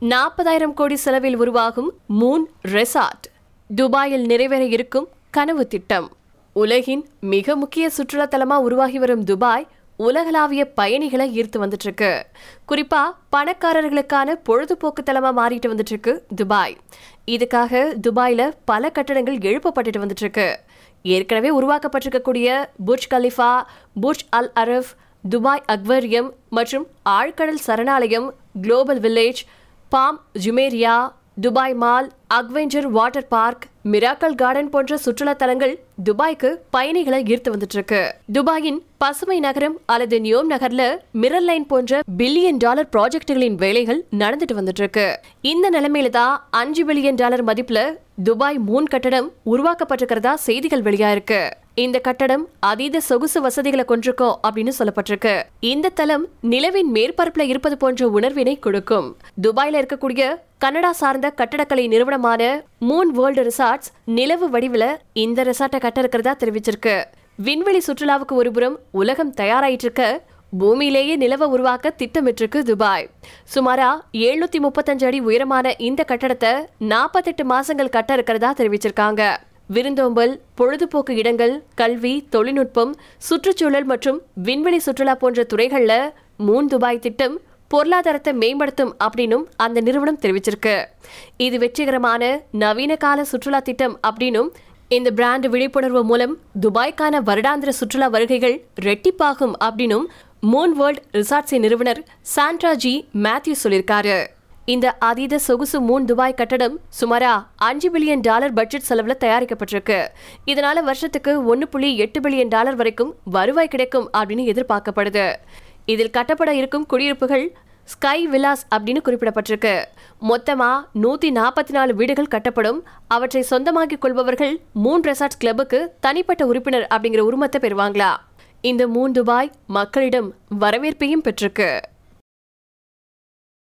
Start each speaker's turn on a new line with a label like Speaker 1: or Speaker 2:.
Speaker 1: நாற்பதாயிரம் கோடி செலவில் உருவாகும் மூன் ரெசார்ட். துபாயில் நிறைவேற இருக்கும் கனவு திட்டம். உலகின் மிக முக்கிய சுற்றுலா உருவாகி வரும் துபாய் உலகளாவிய பயணிகளை ஈர்த்து வந்துட்டு இருக்கு குறிப்பா பணக்காரர்களுக்கான பொழுதுபோக்கு தலமா மாறிட்டு வந்துட்டு இருக்கு துபாய். இதுக்காக துபாயில பல கட்டடங்கள் எழுப்பப்பட்டுட்டு வந்துட்டு இருக்கு ஏற்கனவே உருவாக்கப்பட்டிருக்கக்கூடிய Burj Khalifa Burj Al Arab Dubai aquarium மற்றும் ஆழ்கடல் சரணாலயம் global village Palm Jumeirah Dubai mall Aquaventure water park miracle garden போன்ற சுற்றுலா தலங்கள் துபாய்க்கு பயணிகளை ஈர்த்து வந்துட்டு இருக்கு துபாயின் பசுமை நகரம் அல்லது நியோம் நகர்ல மிரர் லைன் போன்ற பில்லியன் டாலர் ப்ராஜெக்டுகளின் வேலைகள் நடந்துட்டு வந்துட்டு இருக்கு இந்த நிலைமையில தான் அஞ்சு பில்லியன் டாலர் மதிப்புல துபாய் மூன் கட்டடம் உருவாக்கப்பட்டிருக்கிறதா செய்திகள் வெளியாயிருக்கு. இந்த கட்டடம் அதீத சொகுசு வசதிகளை கொண்டிருக்கும் அப்படின்னு சொல்லப்பட்டிருக்கு. இந்த தளம் நிலவின் மேற்பரப்புல இருப்பது போன்ற உணர்வினை கொடுக்கும். துபாயில இருக்கக்கூடிய கனடா சார்ந்த கட்டடக்கலை நிறுவனமான மூன் வேர்ல்டு ரிசார்ட்ஸ் நிலவு வடிவுல இந்த ரிசார்ட்டை கட்ட இருக்கிறதா தெரிவிச்சிருக்கு. விண்வெளி சுற்றுலாவுக்கு ஒருபுறம் உலகம் தயாராயிட்டு இருக்க பூமியிலேயே நிலவ உருவாக்க திட்டமிட்டிருக்கு துபாய். சுமாரா எழுநூத்தி முப்பத்தஞ்சு அடி உயரமான இந்த கட்டடத்தை நாற்பத்தெட்டு மாசங்கள் கட்ட இருக்கிறதா தெரிவிச்சிருக்காங்க. விருந்தோம்பல் பொழுதுபோக்கு இடங்கள் கல்வி தொழில்நுட்பம் சுற்றுச்சூழல் மற்றும் விண்வெளி சுற்றுலா போன்ற துறைகள்ல மூன் துபாய் திட்டம் பொருளாதாரத்தை மேம்படுத்தும் அப்படின்னும் அந்த நிறுவனம் தெரிவிச்சிருக்கு. இது வெற்றிகரமான நவீன கால சுற்றுலா திட்டம் அப்படின்னும் இந்த பிராண்ட் விழிப்புணர்வு மூலம் துபாய்க்கான வருடாந்திர சுற்றுலா வருகைகள் ரெட்டிப்பாகும் அப்படின்னும் மூன் வேர்ல்ட் ரிசார்ட்ஸின் நிறுவனர் சாண்ட்ராஜி மேத்யூ சொல்லியிருக்காரு. இந்த அதீத சொகுசு மூன் துபாய் கட்டடம் சுமாரா அஞ்சு பில்லியன் டாலர் பட்ஜெட் செலவுல தயாரிக்கப்பட்டிருக்கு. இதனால வருஷத்துக்கு ஒன்னு புள்ளி எட்டு பில்லியன் டாலர் வரைக்கும் வருவாய் கிடைக்கும் அப்படின்னு எதிர்பார்க்கப்படுது. இதில் கட்டப்பட இருக்கும் குடியிருப்புகள் ஸ்கை விலாஸ் அப்படின்னு குறிப்பிடப்பட்டிருக்கு. மொத்தமா நூத்தி நாற்பத்தி நாலு வீடுகள் கட்டப்படும். அவற்றை சொந்தமாக்கிக் கொள்பவர்கள் மூன் ரெசார்ட்ஸ் கிளப்புக்கு தனிப்பட்ட உறுப்பினர் அப்படிங்கிற உரிமத்தை பெறுவாங்களா? இந்த மூன் துபாய் மக்களிடம் வரவேற்பையும் பெற்றிருக்கு.